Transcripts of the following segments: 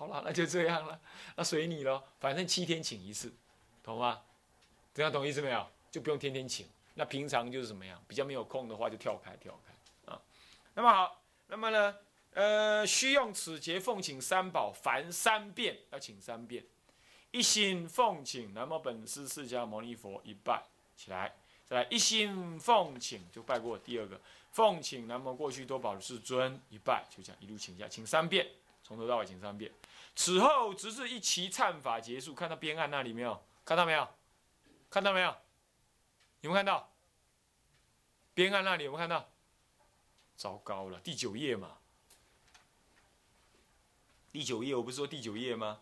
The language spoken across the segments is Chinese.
好了，那就这样了，那随你咯，反正七天请一次，懂吗？这样懂意思没有？就不用天天请。那平常就是怎么样？比较没有空的话，就跳开跳开啊。那么好，那么呢，呃，需用此节奉请三宝，凡三遍要请三遍。一心奉请南无本师释迦牟尼佛一拜起来，再来一心奉请就拜过第二个，奉请南无过去多宝的世尊一拜，就这样一路请下，请三遍，从头到尾请三遍。此后直至一齐忏法结束，看到边案那里没有？看到没有？看到没有？有没有看到？边案那里有没有看到？糟糕了，第九页嘛。第九页，我不是说第九页吗？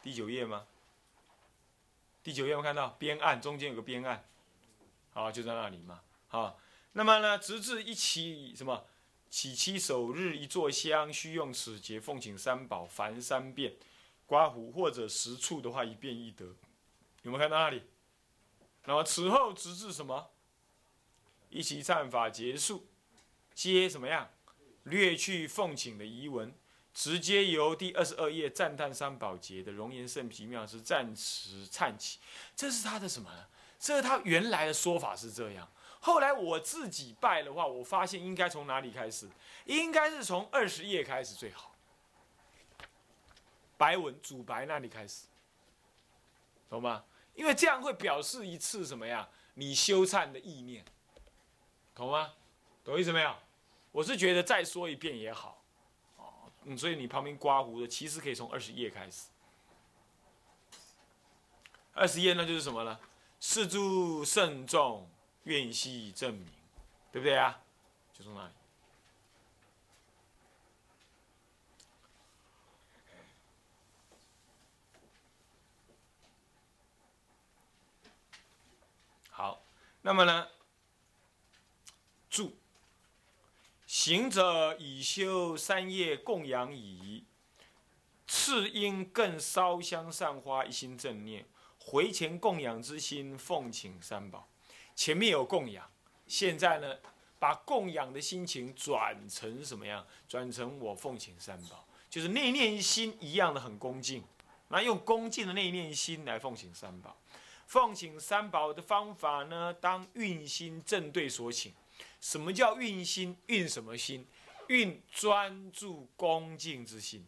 第九页吗？第九页有没有看到边案中间有个边案？好，就在那里嘛。好，那么呢，直至一起什么？起七首日一炷香，需用此节奉请三宝，凡三遍。刮胡或者十处的话，一遍一得。有没有看到那里？那么此后直至什么？一起忏法结束，皆怎么样？略去奉请的遗文。直接由第二十二页赞叹三宝节的容颜圣皮妙是暂时忏起，这是他的什么呢？这是他原来的说法是这样。后来我自己拜的话，我发现应该从哪里开始？应该是从二十页开始最好。白文主白那里开始，懂吗？因为这样会表示一次什么呀？你修忏的意念，懂吗？懂意思没有？我是觉得再说一遍也好。嗯，所以你旁边刮胡的，其实可以从二十页开始。二十页那就是什么呢？四诸慎重，愿悉证明，对不对啊？就从那里。好，那么呢？注。行者已修三业供养已，次应更烧香散花，一心正念，回前供养之心，奉请三宝。前面有供养，现在呢，把供养的心情转成什么样？转成我奉请三宝，就是内念心一样的很恭敬。那用恭敬的内念心来奉请三宝。奉请三宝的方法呢，当运心正对所请。什么叫运心？运什么心？运专注恭敬之心。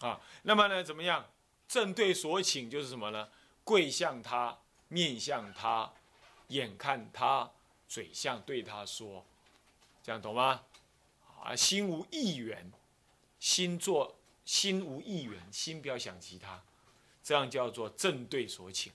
啊，那么呢，怎么样？正对所请就是什么呢？跪向他，面向他，眼看他，嘴向对他说，这样懂吗？啊，心无意缘，心做心无意缘，心不要想其他，这样叫做正对所请。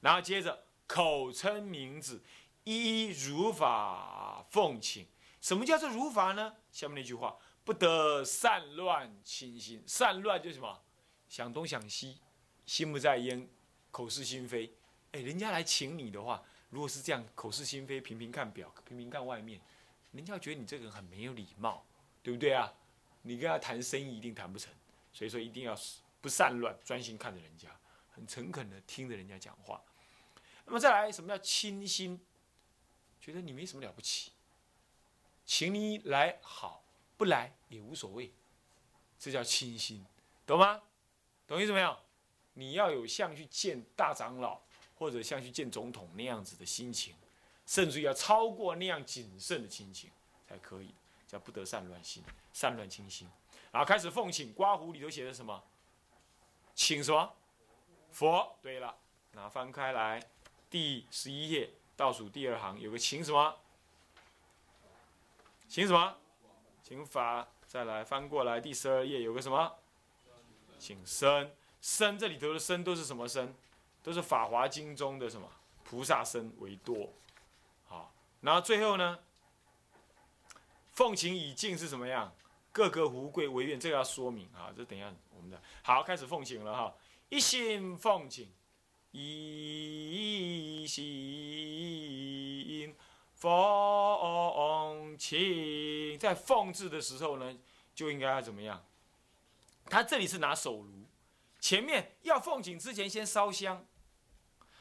然后接着口称名字，依如法奉请。什么叫做如法呢？下面那句话：不得善乱清心。善乱就是什么？想东想西，心不在焉，口是心非。哎，人家来请你的话，如果是这样，口是心非，频频看表，频频看外面，人家觉得你这个人很没有礼貌，对不对啊？你跟他谈生意一定谈不成。所以说，一定要不散乱，专心看着人家，很诚恳的听着人家讲话。那么再来，什么叫清心？觉得你没什么了不起，请你来好，不来也无所谓，这叫清心，懂吗？懂意思没有？你要有像去见大长老或者像去见总统那样子的心情，甚至于要超过那样谨慎的心情才可以，叫不得散乱心，散乱清心。然后开始奉请，刮胡里头写的什么？请什么？佛。对了，拿翻开来。第十一页倒数第二行有个请什么？请什么？请法。再来翻过来第十二页有个什么？请身。身这里头的身都是什么身？都是《法华经》中的什么菩萨身为多。好，然后最后呢？奉请已尽是什么样？各个胡贵为愿，这个要说明啊。这等一下我们的好开始奉请了哈，一心奉请。一心奉请，在奉字的时候呢，就应该要怎么样？他这里是拿手炉，前面要奉请之前先烧香，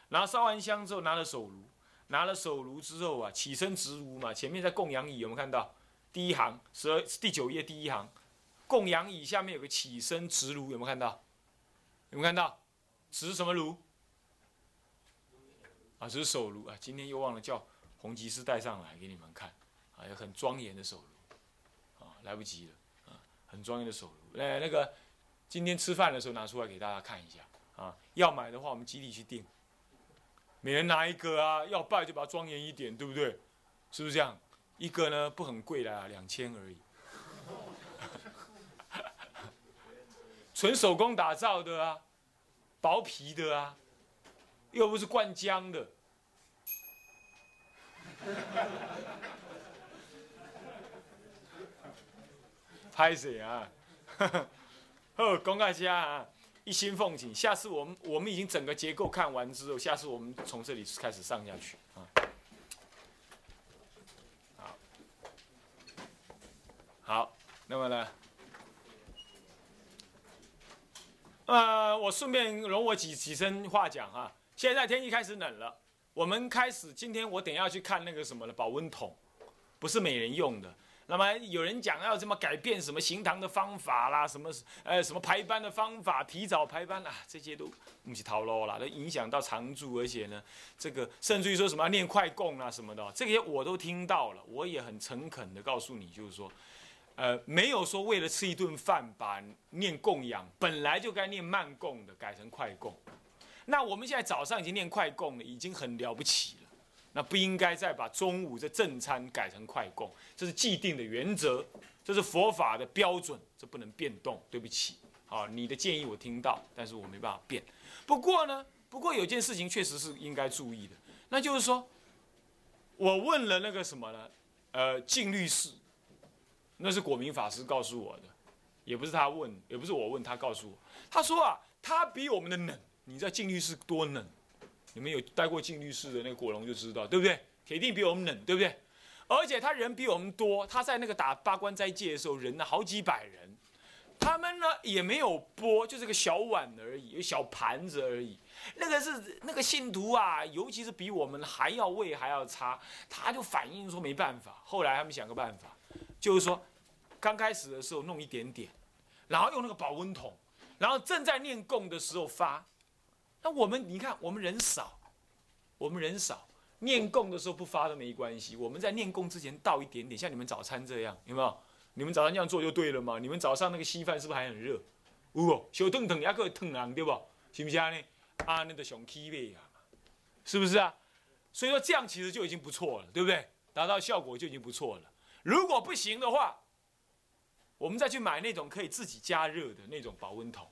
然后烧完香之后拿了手炉，拿了手炉之后啊，起身直炉嘛，前面在供养椅有没有看到？第一行，十二第九页第一行，供养椅下面有个起身直炉，有没有看到？有没有看到？直什么炉？啊，这是手炉啊！今天又忘了叫洪吉士带上来给你们看，啊，很庄严的手炉，啊，来不及了，啊，很庄严的手炉。哎，那个今天吃饭的时候拿出来给大家看一下，啊，要买的话我们集体去订，每人拿一个啊，要拜就把它庄严一点，对不对？是不是这样？一个呢不很贵的，两千而已，纯手工打造的啊，薄皮的啊。又不是灌浆的，拍谁啊？呵，公大家啊，一心奉请。下次我们我们已经整个结构看完之后，下次我们从这里开始上下去啊。好，好，那么呢？呃，我顺便容我几几声话讲哈。现在天气开始冷了，我们开始今天我等下去看那个什么了，保温桶，不是每人用的。那么有人讲要怎么改变什么行堂的方法啦，什么呃什么排班的方法，提早排班啊，这些都不是套路啦，都影响到常住，而且呢，这个甚至于说什么念快供啊什么的，这些我都听到了，我也很诚恳的告诉你，就是说，呃，没有说为了吃一顿饭把念供养本来就该念慢供的改成快供。那我们现在早上已经念快供了，已经很了不起了。那不应该再把中午这正餐改成快供，这是既定的原则，这是佛法的标准，这不能变动。对不起，好，你的建议我听到，但是我没办法变。不过呢，不过有件事情确实是应该注意的，那就是说，我问了那个什么呢？呃，净律师，那是果明法师告诉我的，也不是他问，也不是我问他告诉我，他说啊，他比我们的冷。你知道禁律师多冷？你们有待过禁律室的那个果龙就知道，对不对？铁定比我们冷，对不对？而且他人比我们多，他在那个打八关斋戒的时候，人呢好几百人，他们呢也没有钵，就是个小碗而已，有小盘子而已。那个是那个信徒啊，尤其是比我们还要胃还要差，他就反映说没办法。后来他们想个办法，就是说刚开始的时候弄一点点，然后用那个保温桶，然后正在念供的时候发。那我们你看，我们人少，我们人少，念供的时候不发都没关系。我们在念供之前倒一点点，像你们早餐这样，有没有？你们早上这样做就对了嘛。你们早上那个稀饭是不是还很热？哦，小烫烫也可以烫人，对不？是不是啊？呢啊，那个上气味啊，是不是啊？所以说这样其实就已经不错了，对不对？达到效果就已经不错了。如果不行的话，我们再去买那种可以自己加热的那种保温桶，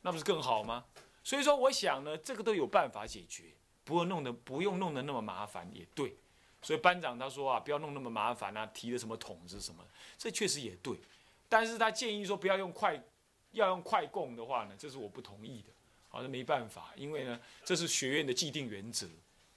那不是更好吗？所以说，我想呢，这个都有办法解决，不用弄得不用弄得那么麻烦也对。所以班长他说啊，不要弄那么麻烦啊，提的什么桶子什么，这确实也对。但是他建议说不要用快，要用快供的话呢，这是我不同意的。好，那没办法，因为呢，这是学院的既定原则。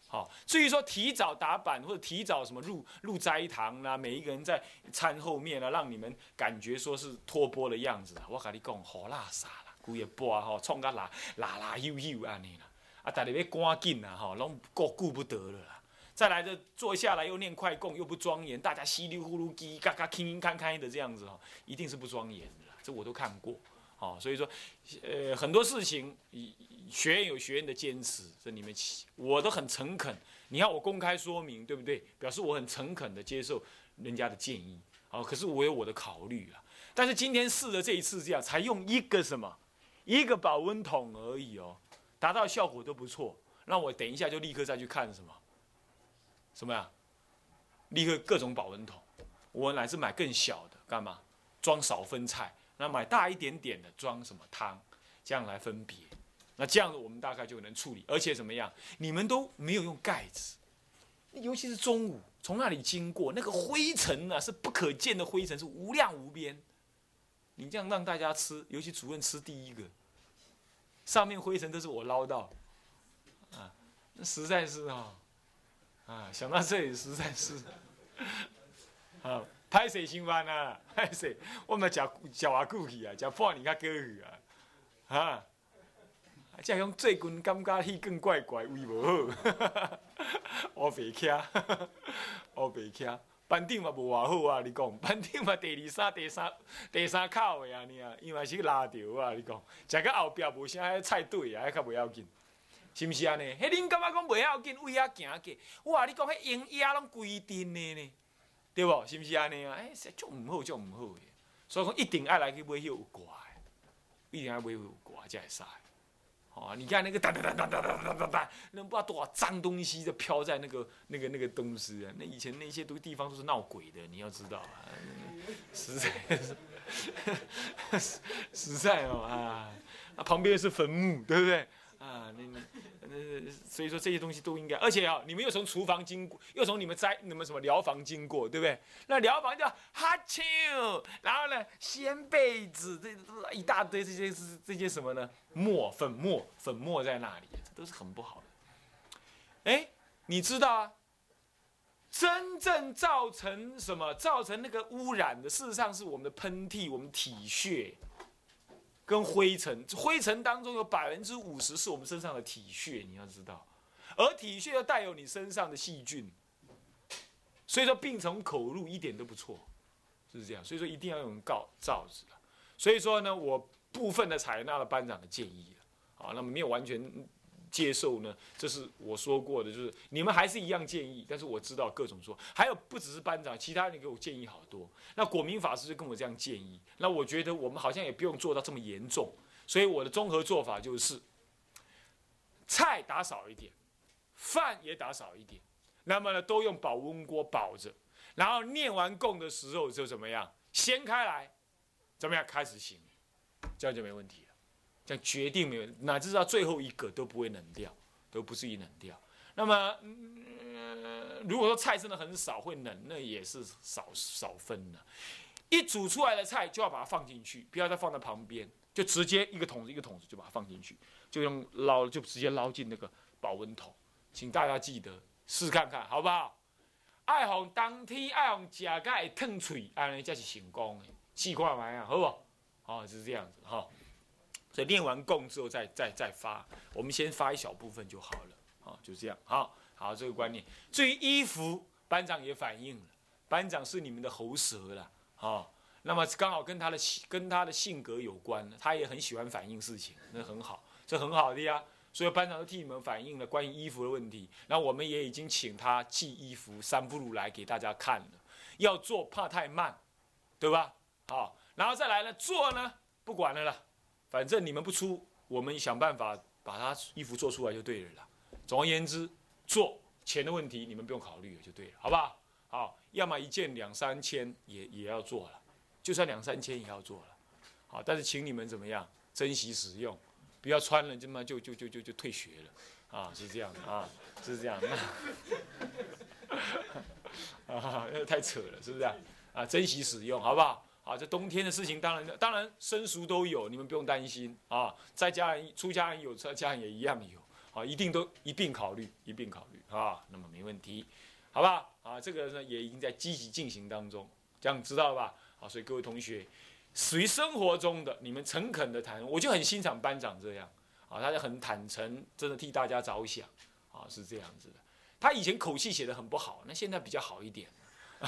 好，至于说提早打板或者提早什么入入斋堂啦，每一个人在餐后面啊，让你们感觉说是托钵的样子啊，我跟你讲，好垃圾。规个波吼，创甲拉拉拉悠悠安尼啦，啊，大家要赶紧啦吼，拢顾顾不得了啦。再来这坐下来又念快供，又不庄严，大家稀里呼噜叽嘎嘎、轻轻开开的这样子吼，一定是不庄严的。这我都看过，哦，所以说，呃，很多事情，学院有学院的坚持，这你们我都很诚恳。你要我公开说明，对不对？表示我很诚恳的接受人家的建议，哦，可是我有我的考虑啊。但是今天试了这一次这样，才用一个什么？一个保温桶而已哦，达到效果都不错。那我等一下就立刻再去看什么，什么呀？立刻各种保温桶，我乃是买更小的，干嘛？装少分菜。那买大一点点的，装什么汤？这样来分别。那这样子我们大概就能处理。而且怎么样？你们都没有用盖子，尤其是中午从那里经过，那个灰尘啊，是不可见的灰尘，是无量无边。你这样让大家吃，尤其主任吃第一个，上面灰尘都是我捞到，啊，那实在是啊，啊，想到这里实在是，啊，拍谁心烦啊？拍谁？我们讲讲话故气啊，讲破你较过去啊，啊，这样最近感觉戏更怪怪，胃无好，我白徛，我白徛，班长嘛无偌好啊！你讲 班长嘛第二三、第三、第三口的安尼啊，伊嘛是拉着啊！你讲，食到后壁无啥迄菜对啊，迄较袂要紧，是毋是安尼？迄恁感觉讲袂要紧，为遐行过，哇！你讲迄营养拢规定的呢，对无？是毋是安尼啊？哎，实足毋好，足毋好的。所以讲一定爱来去买迄有挂的，一定爱买有挂才会使。哦，你看那个哒哒哒哒哒哒哒哒，那不知道多少脏东西在飘在那个那个那个东西啊！那以前那些都地方都是闹鬼的，你要知道啊，实在是实在哦啊，旁边是坟墓，对不对？啊，那那那，所以说这些东西都应该，而且啊，你们又从厨房经过，又从你们在你们什么疗房经过，对不对？那疗房叫哈啾，然后呢，掀被子，这一大堆这些是这些什么呢？沫粉末粉末在那里，这都是很不好的。哎，你知道啊？真正造成什么？造成那个污染的，事实上是我们的喷嚏，我们体血。跟灰尘，灰尘当中有百分之五十是我们身上的体屑，你要知道，而体屑又带有你身上的细菌，所以说病从口入一点都不错，是这样，所以说一定要用告罩子所以说呢，我部分的采纳了班长的建议了，好，那么没有完全。接受呢？这是我说过的，就是你们还是一样建议，但是我知道各种说，还有不只是班长，其他人给我建议好多。那果明法师就跟我这样建议，那我觉得我们好像也不用做到这么严重，所以我的综合做法就是，菜打少一点，饭也打少一点，那么呢都用保温锅保着，然后念完供的时候就怎么样，掀开来，怎么样？开始行，这样就没问题。这样决定没有，哪知道最后一个都不会冷掉，都不至于冷掉。那么，如果说菜真的很少会冷，那也是少少分的。一煮出来的菜就要把它放进去，不要再放在旁边，就直接一个桶子一个桶子就把它放进去，就用捞就直接捞进那个保温桶。请大家记得试看看，好不好？爱红当天爱红食个会烫嘴，安尼才是成功的。试看卖啊，好不？好，是这样子哈。所以练完供之后再再再发，我们先发一小部分就好了，啊，就这样，好，好这个观念。至于衣服，班长也反映了，班长是你们的喉舌了，啊，那么刚好跟他的跟他的性格有关，他也很喜欢反映事情，那很好，这很好的呀。所以班长都替你们反映了关于衣服的问题，那我们也已经请他寄衣服三不如来给大家看了，要做怕太慢，对吧？好，然后再来呢，做呢不管了了。反正你们不出，我们想办法把他衣服做出来就对了啦。总而言之，做钱的问题你们不用考虑了，就对了，好不好？好，要么一件两三千也也要做了，就算两三千也要做了。好，但是请你们怎么样，珍惜使用，不要穿了就嘛就就就就就退学了啊，是这样的啊，是这样的。啊，太扯了，是不是啊？啊，珍惜使用，好不好？啊，这冬天的事情，当然当然生熟都有，你们不用担心啊。在家人出家人有，在家人也一样有，啊，一定都一并考虑，一并考虑啊。那么没问题，好吧？啊，这个呢也已经在积极进行当中，这样知道了吧？啊，所以各位同学，属于生活中的，你们诚恳的谈，我就很欣赏班长这样，啊，他就很坦诚，真的替大家着想，啊，是这样子的。他以前口气写的很不好，那现在比较好一点，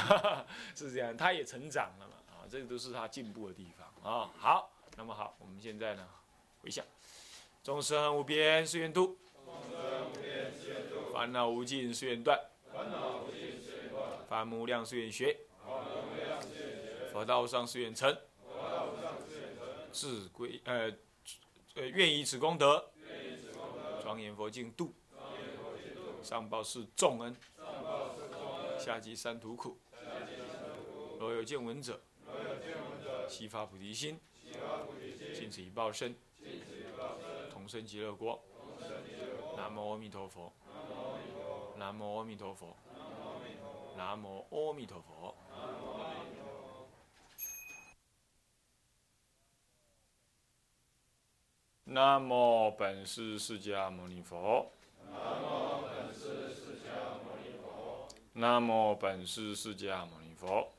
是这样，他也成长了嘛。这个都是他进步的地方啊！好，那么好，我们现在呢，回想：众生无边誓愿度，烦恼无尽誓愿断，凡无量誓愿学，佛道无上誓愿成，自归呃呃愿以此功德，庄严佛净土，上报是众恩，下济三途苦，若有见闻者。悉发菩提心，尽此一报身，同生极乐国。南无阿弥陀佛。南无阿弥陀佛。南无阿弥陀佛。南无本师释迦牟尼佛。南无本师释迦牟尼佛。南无本师释迦牟尼佛。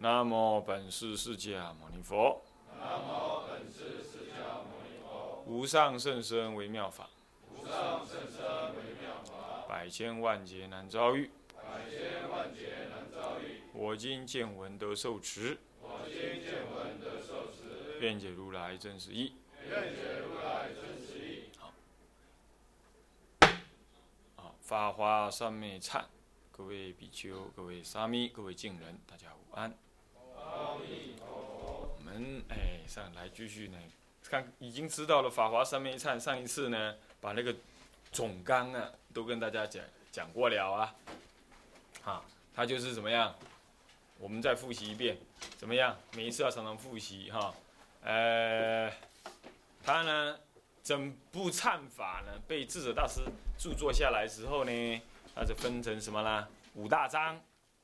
南无本师释迦牟尼佛。南无本师释迦牟尼佛。无上甚深微妙法。无上甚深微妙法。百千万劫难遭遇。百千万劫难遭遇。我今见闻得受持。我今见闻得受持。愿解如来真实义。愿解如来真实义。好。好，法花三昧忏，各位比丘、各位沙弥、各位敬人，大家午安。我们哎，上来继续呢，看已经知道了法华三昧忏。上一次呢，把那个总纲啊，都跟大家讲讲过了啊。啊，他就是怎么样？我们再复习一遍，怎么样？每一次要常常复习哈。呃，他呢，整部忏法呢，被智者大师著作下来之后呢，它就分成什么啦？五大章，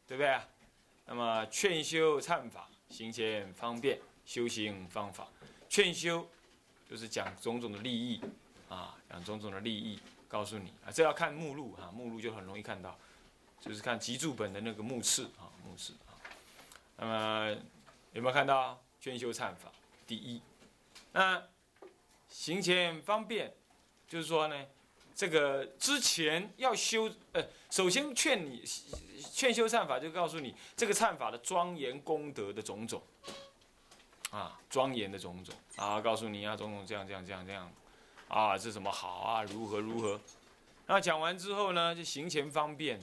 对不对？那么劝修忏法，行前方便，修行方法。劝修就是讲种种的利益啊，讲种种的利益，告诉你啊，这要看目录哈，目录就很容易看到。就是看集注本的那个目次啊，目次啊。那么有没有看到劝修忏法？第一，那行前方便，就是说呢，这个之前要修，呃，首先劝你劝修忏法，就告诉你这个忏法的庄严功德的种种啊，庄严的种种啊，告诉你啊，种种这样这样这样这样啊，是什么好啊，如何如何。那讲完之后呢，就行前方便。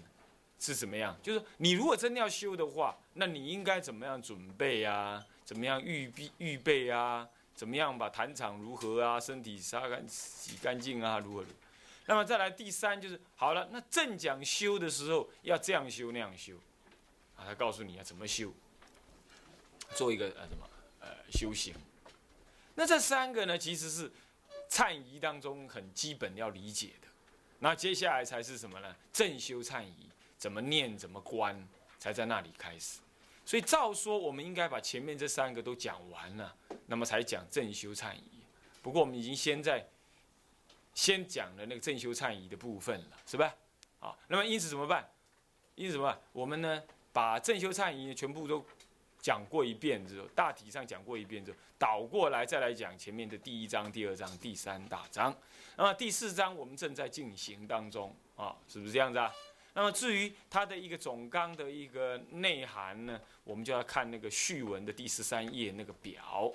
是怎么样？就是你如果真的要修的话，那你应该怎么样准备啊？怎么样预备预备啊？怎么样把坛场如何啊？身体擦干洗干净啊？如何？那么再来第三就是好了，那正讲修的时候要这样修那样修，啊，他告诉你要怎么修，做一个呃什么呃修行。那这三个呢，其实是忏仪当中很基本要理解的。那接下来才是什么呢？正修忏仪。怎么念怎么观，才在那里开始。所以照说，我们应该把前面这三个都讲完了，那么才讲正修忏仪。不过我们已经先在先讲了那个正修忏仪的部分了，是吧？啊，那么因此怎么办？因此什么？我们呢，把正修忏仪全部都讲过一遍之后，大体上讲过一遍之后，倒过来再来讲前面的第一章、第二章、第三大章。那么第四章我们正在进行当中啊，是不是这样子啊？那么至于它的一个总纲的一个内涵呢，我们就要看那个序文的第十三页那个表，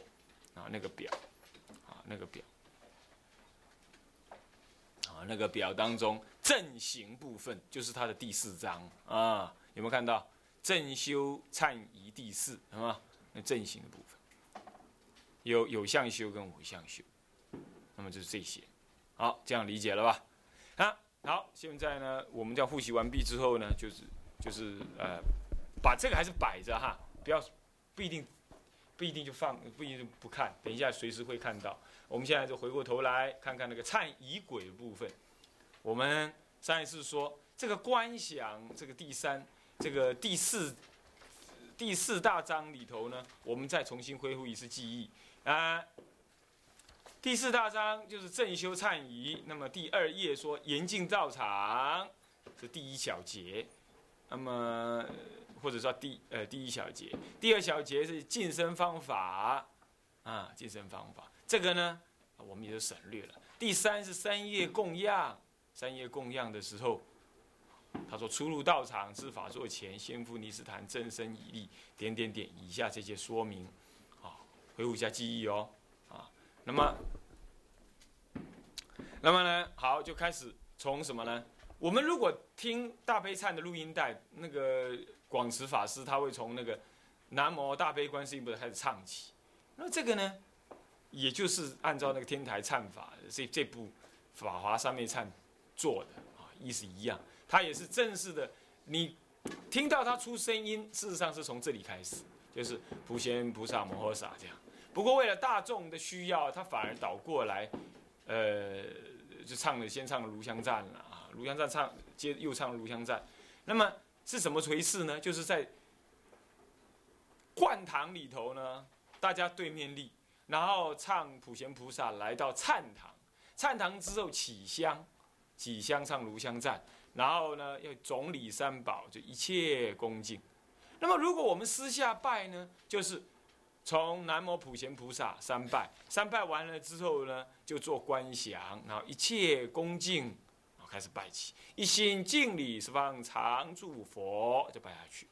啊，那个表，啊，那个表，啊，那个表当中正行部分就是它的第四章啊，有没有看到正修忏仪第四，是吗？那正行的部分有有相修跟无相修，那么就是这些，好，这样理解了吧？啊。好，现在呢，我们这样复习完毕之后呢，就是就是呃，把这个还是摆着哈，不要不一定不一定就放，不一定不看，等一下随时会看到。我们现在就回过头来看看那个忏仪轨的部分。我们上一次说这个观想这个第三这个第四第四大章里头呢，我们再重新恢复一次记忆啊。第四大章就是正修忏仪，那么第二页说严禁道场，是第一小节，那么或者说第呃第一小节，第二小节是晋升方法，啊晋升方法，这个呢我们也就省略了。第三是三业供养，三业供养的时候，他说出入道场知法座前，先赴尼斯坛真身以立，点点点，以下这些说明，啊恢复一下记忆哦，啊那么。那么呢，好，就开始从什么呢？我们如果听大悲忏的录音带，那个广慈法师他会从那个南无大悲观世音菩萨开始唱起。那这个呢，也就是按照那个天台忏法这这部法华三昧忏做的啊，意思一样。他也是正式的，你听到他出声音，事实上是从这里开始，就是普贤菩萨摩诃萨这样。不过为了大众的需要，他反而倒过来，呃。就唱了，先唱了《炉香赞》了啊，《炉香赞》唱，接又唱《炉香赞》，那么是怎么回事呢？就是在灌堂里头呢，大家对面立，然后唱普贤菩萨来到忏堂，忏堂之后起香，起香唱《炉香赞》，然后呢要总礼三宝，就一切恭敬。那么如果我们私下拜呢，就是。从南无普贤菩萨三拜，三拜完了之后呢，就做观想，然后一切恭敬，开始拜起，一心敬礼十方常住佛，就拜下去。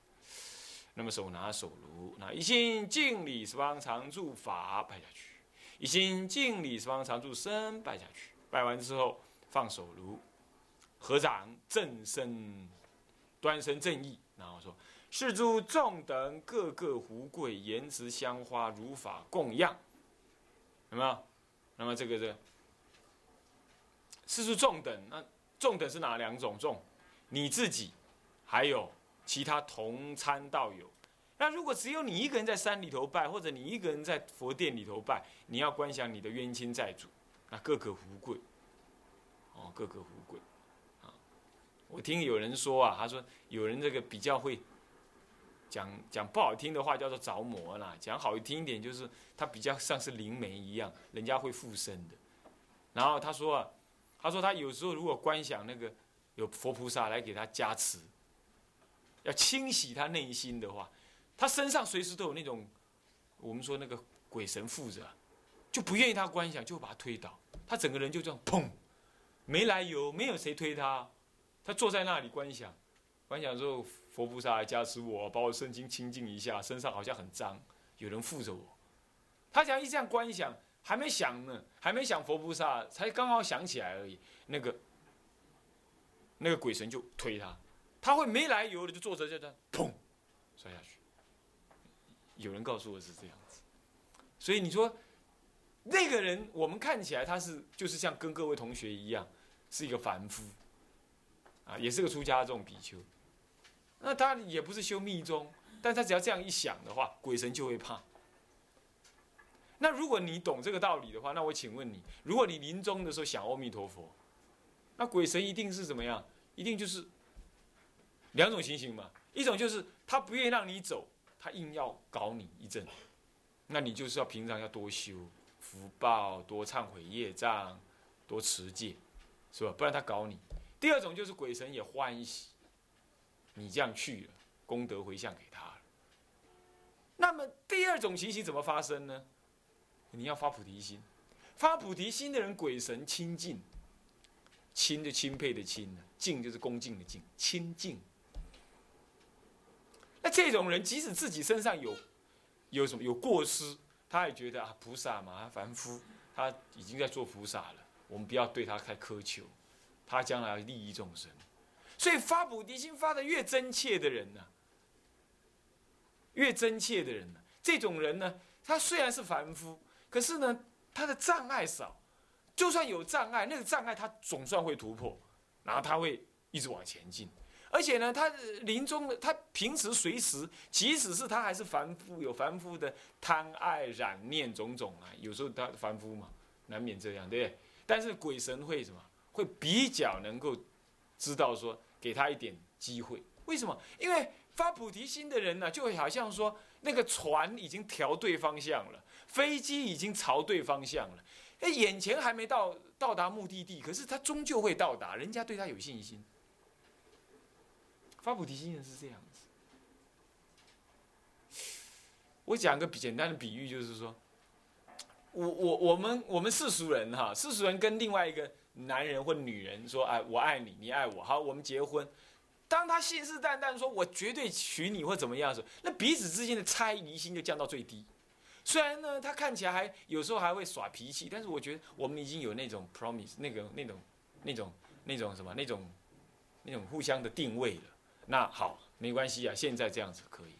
那么手拿手炉，那一心敬礼十方常住法，拜下去；一心敬礼十方常住身，拜下去。拜完之后放手炉，合掌正身，端身正义，然后说：是诸众等各个胡贵言辞香花如法供养，有没有？那么这个这是诸众等，那重的是哪两种重？你自己，还有。其他同参道友，那如果只有你一个人在山里头拜，或者你一个人在佛殿里头拜，你要观想你的冤亲债主，那各个福贵，哦，各个福贵，啊，我听有人说啊，他说有人这个比较会讲讲不好听的话叫做着魔啦，讲好听一点就是他比较像是灵媒一样，人家会附身的。然后他说啊，他说他有时候如果观想那个有佛菩萨来给他加持。要清洗他内心的话，他身上随时都有那种，我们说那个鬼神附着，就不愿意他观想，就把他推倒，他整个人就这样砰，没来由，没有谁推他，他坐在那里观想，观想之后佛菩萨来加持我，把我身心清净一下，身上好像很脏，有人附着我，他想一这样观想，还没想呢，还没想佛菩萨，才刚好想起来而已，那个那个鬼神就推他。他会没来由的就坐着就这样，砰，摔下去。有人告诉我是这样子，所以你说那个人，我们看起来他是就是像跟各位同学一样，是一个凡夫，啊，也是个出家众比丘。那他也不是修密宗，但他只要这样一想的话，鬼神就会怕。那如果你懂这个道理的话，那我请问你，如果你临终的时候想阿弥陀佛，那鬼神一定是怎么样？一定就是。两种情形嘛，一种就是他不愿意让你走，他硬要搞你一阵，那你就是要平常要多修福报，多忏悔业障，多持戒，是吧？不然他搞你。第二种就是鬼神也欢喜，你这样去了，功德回向给他了。那么第二种情形怎么发生呢？你要发菩提心，发菩提心的人，鬼神亲近，亲就钦佩的亲敬就是恭敬的敬，亲近。那这种人，即使自己身上有有什么有过失，他也觉得啊，菩萨嘛，凡夫，他已经在做菩萨了，我们不要对他太苛求，他将来利益众生。所以发菩提心发的越真切的人呢，越真切的人呢，这种人呢，他虽然是凡夫，可是呢，他的障碍少，就算有障碍，那个障碍他总算会突破，然后他会一直往前进。而且呢，他临终，他平时随时，即使是他还是凡夫，有凡夫的贪爱染念种种啊，有时候他凡夫嘛，难免这样，对不对？但是鬼神会什么？会比较能够知道说，给他一点机会。为什么？因为发菩提心的人呢，就好像说，那个船已经调对方向了，飞机已经朝对方向了，哎，眼前还没到到达目的地，可是他终究会到达，人家对他有信心。发菩提心人是这样子。我讲个简单的比喻，就是说，我我我们我们世俗人哈，世俗人跟另外一个男人或女人说，哎，我爱你，你爱我，好，我们结婚。当他信誓旦旦说我绝对娶你或怎么样的时候，那彼此之间的猜疑心就降到最低。虽然呢，他看起来还有时候还会耍脾气，但是我觉得我们已经有那种 promise，那个那种那种那种什么那种那种互相的定位了。那好，没关系啊，现在这样子可以。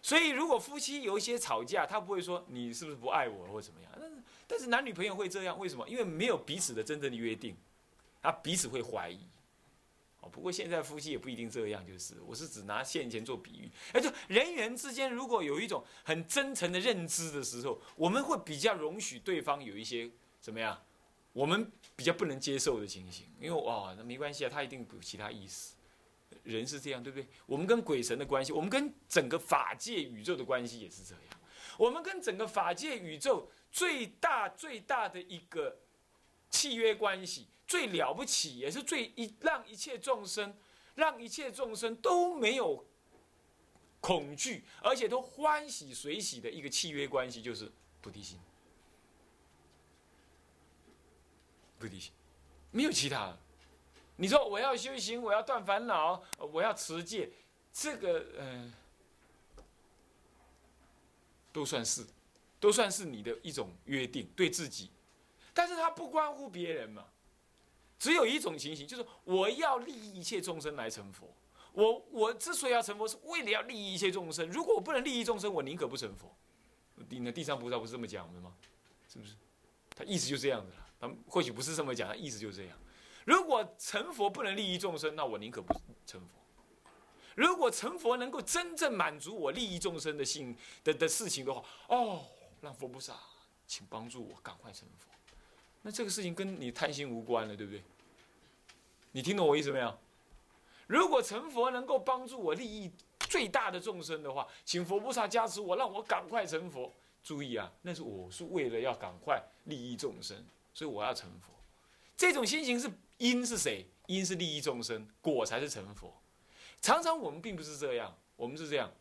所以，如果夫妻有一些吵架，他不会说你是不是不爱我或怎么样。但是，但是男女朋友会这样，为什么？因为没有彼此的真正的约定，他彼此会怀疑。不过现在夫妻也不一定这样，就是我是只拿现钱做比喻。哎，就人与人之间，如果有一种很真诚的认知的时候，我们会比较容许对方有一些怎么样，我们比较不能接受的情形。因为哇，那没关系啊，他一定有其他意思。人是这样，对不对？我们跟鬼神的关系，我们跟整个法界宇宙的关系也是这样。我们跟整个法界宇宙最大最大的一个契约关系，最了不起，也是最一让一切众生，让一切众生都没有恐惧，而且都欢喜随喜的一个契约关系，就是菩提心。菩提心，没有其他的。你说我要修行，我要断烦恼，我要持戒，这个嗯、都算是，都算是你的一种约定，对自己。但是它不关乎别人嘛，只有一种情形，就是我要利益一切众生来成佛。我我之所以要成佛，是为了要利益一切众生。如果我不能利益众生，我宁可不成佛。地那地上菩萨不是这么讲的吗？是不是？他意思就这样子了。他或许不是这么讲，他意思就是这样。如果成佛不能利益众生，那我宁可不成佛。如果成佛能够真正满足我利益众生的性的的事情的话，哦，让佛菩萨，请帮助我赶快成佛。那这个事情跟你贪心无关了，对不对？你听懂我意思没有？如果成佛能够帮助我利益最大的众生的话，请佛菩萨加持我，让我赶快成佛。注意啊，那是我是为了要赶快利益众生，所以我要成佛。这种心情是因是谁？因是利益众生，果才是成佛。常常我们并不是这样，我们是这样，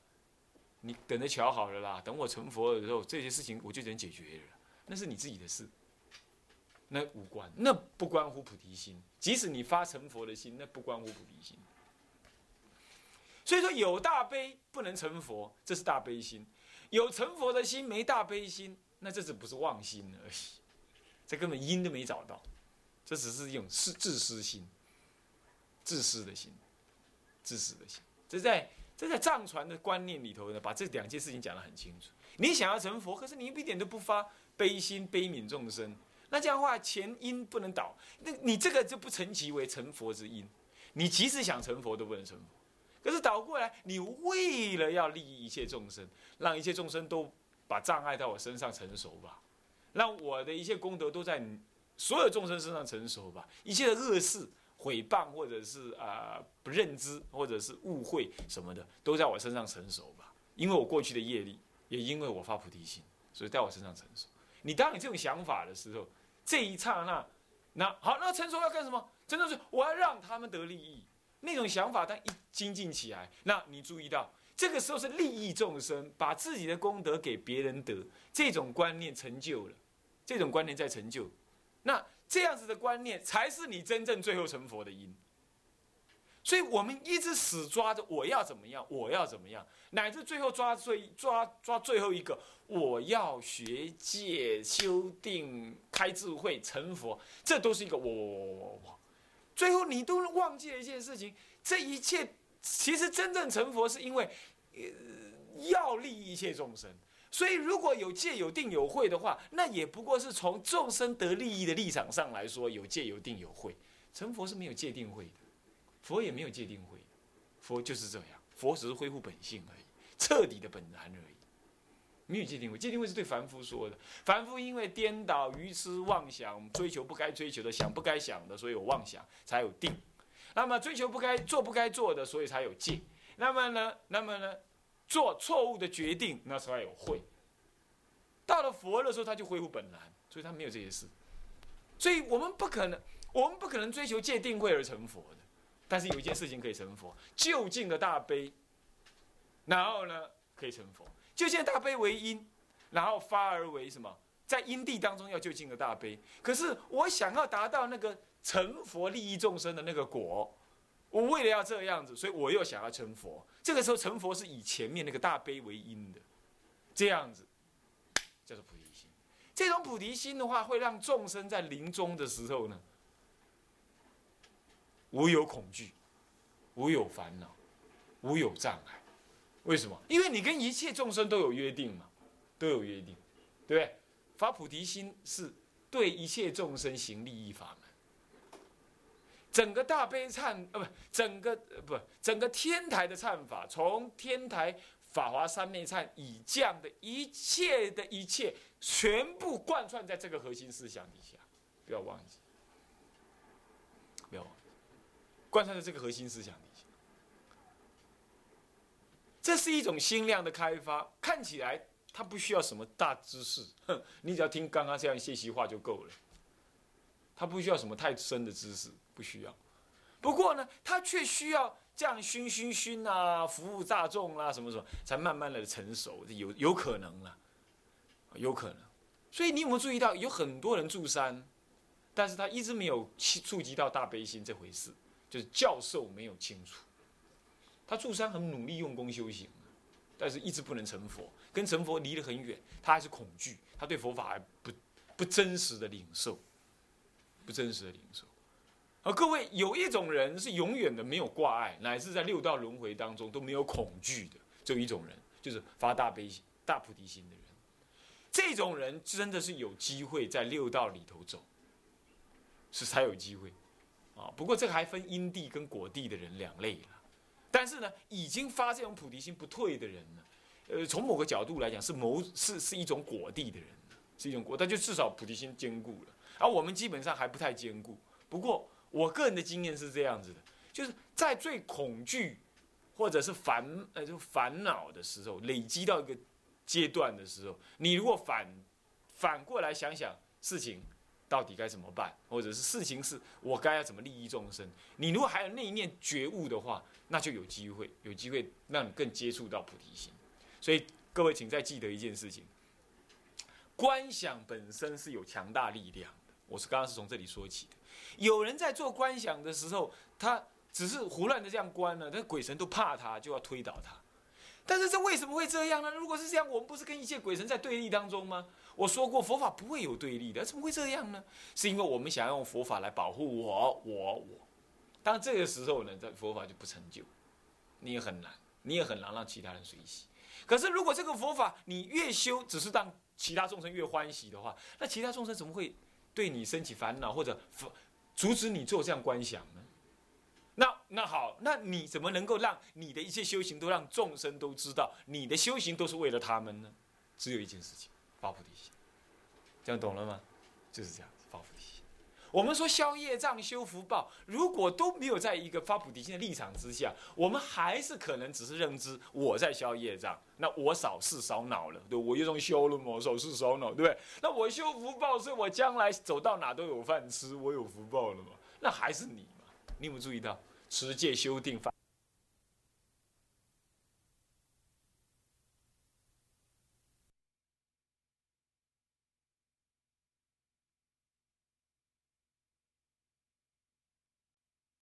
你等着瞧好了啦，等我成佛的时候，这些事情我就能解决了，那是你自己的事，那无关，那不关乎菩提心。即使你发成佛的心，那不关乎菩提心。所以说，有大悲不能成佛，这是大悲心；有成佛的心没大悲心，那这只不是妄心而已，这根本因都没找到，这只是一种是自私心，自私的心。自私的心，这在这在藏传的观念里头呢，把这两件事情讲得很清楚。你想要成佛，可是你一点都不发悲心悲悯众生，那这样的话前因不能倒，那你这个就不成其为成佛之因。你即使想成佛都不能成佛，可是倒过来，你为了要利益一切众生，让一切众生都把障碍在我身上成熟吧，让我的一切功德都在所有众生身上成熟吧，一切的恶事。毁谤或者是啊、不认知或者是误会什么的，都在我身上成熟吧。因为我过去的业力，也因为我发菩提心，所以在我身上成熟。你当你这种想法的时候，这一刹那，那好，那成熟要干什么？真的是我要让他们得利益。那种想法，当一精进起来，那你注意到，这个时候是利益众生，把自己的功德给别人得，这种观念成就了，这种观念在成就，那。这样子的观念才是你真正最后成佛的因。所以我们一直死抓着我要怎么样，我要怎么样，乃至最后抓最抓抓最后一个，我要学戒、修定、开智慧、成佛，这都是一个我我我我我。最后你都忘记了一件事情，这一切其实真正成佛是因为，要利益一切众生。所以，如果有戒有定有慧的话，那也不过是从众生得利益的立场上来说，有戒有定有慧。成佛是没有戒定慧的，佛也没有戒定慧，佛就是这样，佛只是恢复本性而已，彻底的本然而已，没有戒定慧。戒定慧是对凡夫说的，凡夫因为颠倒、愚痴、妄想，追求不该追求的，想不该想的，所以有妄想，才有定。那么追求不该做不该做的，所以才有戒。那么呢？那么呢？做错误的决定，那时候有慧。到了佛的时候，他就恢复本然，所以他没有这些事。所以我们不可能，我们不可能追求戒定慧而成佛的。但是有一件事情可以成佛，就近的大悲，然后呢可以成佛。就近大悲为因，然后发而为什么？在因地当中要就近的大悲。可是我想要达到那个成佛利益众生的那个果。我为了要这样子，所以我又想要成佛。这个时候成佛是以前面那个大悲为因的，这样子叫做菩提心。这种菩提心的话，会让众生在临终的时候呢，无有恐惧，无有烦恼，无有障碍。为什么？因为你跟一切众生都有约定嘛，都有约定，对不对？发菩提心是对一切众生行利益法门。整个大悲忏，呃，不，整个不，整个天台的忏法，从天台法华三昧忏以降的一切的一切，全部贯穿在这个核心思想底下，不要忘记，不要忘记，贯穿在这个核心思想底下。这是一种心量的开发，看起来它不需要什么大知识，哼，你只要听刚刚这样谢席话就够了，它不需要什么太深的知识。不需要，不过呢，他却需要这样熏熏熏啊，服务大众啦，什么什么，才慢慢的成熟，有有可能了，有可能。所以你有没有注意到，有很多人住山，但是他一直没有触及到大悲心这回事，就是教授没有清楚。他住山很努力用功修行，但是一直不能成佛，跟成佛离得很远，他还是恐惧，他对佛法还不不真实的领受，不真实的领受。而各位有一种人是永远的没有挂碍，乃至在六道轮回当中都没有恐惧的，只有一种人，就是发大悲心、大菩提心的人。这种人真的是有机会在六道里头走，是才有机会啊。不过这个还分因地跟果地的人两类了。但是呢，已经发这种菩提心不退的人呢，呃，从某个角度来讲是某是是一种果地的人，是一种果，但就至少菩提心坚固了。而我们基本上还不太坚固。不过我个人的经验是这样子的，就是在最恐惧或者是烦呃就烦恼的时候，累积到一个阶段的时候，你如果反反过来想想事情。到底该怎么办？或者是事情是我该要怎么利益众生？你如果还有那一念觉悟的话，那就有机会，有机会让你更接触到菩提心。所以各位，请再记得一件事情：观想本身是有强大力量的。我是刚刚是从这里说起的。有人在做观想的时候，他只是胡乱的这样观了，但鬼神都怕他，就要推倒他。但是这为什么会这样呢？如果是这样，我们不是跟一切鬼神在对立当中吗？我说过，佛法不会有对立的，怎么会这样呢？是因为我们想要用佛法来保护我，我，我。当这个时候呢，这佛法就不成就，你也很难，你也很难让其他人随喜。可是如果这个佛法你越修，只是让其他众生越欢喜的话，那其他众生怎么会对你升起烦恼，或者阻止你做这样观想呢？那那好，那你怎么能够让你的一切修行都让众生都知道，你的修行都是为了他们呢？只有一件事情，发菩提心。这样懂了吗？就是这样，发菩提心。我们说消业障、修福报，如果都没有在一个发菩提心的立场之下，我们还是可能只是认知我在消业障，那我少事少恼了，对我又种修了嘛，少事少恼，对不对？那我修福报，所以我将来走到哪都有饭吃，我有福报了嘛？那还是你嘛。你有没有注意到持戒修定法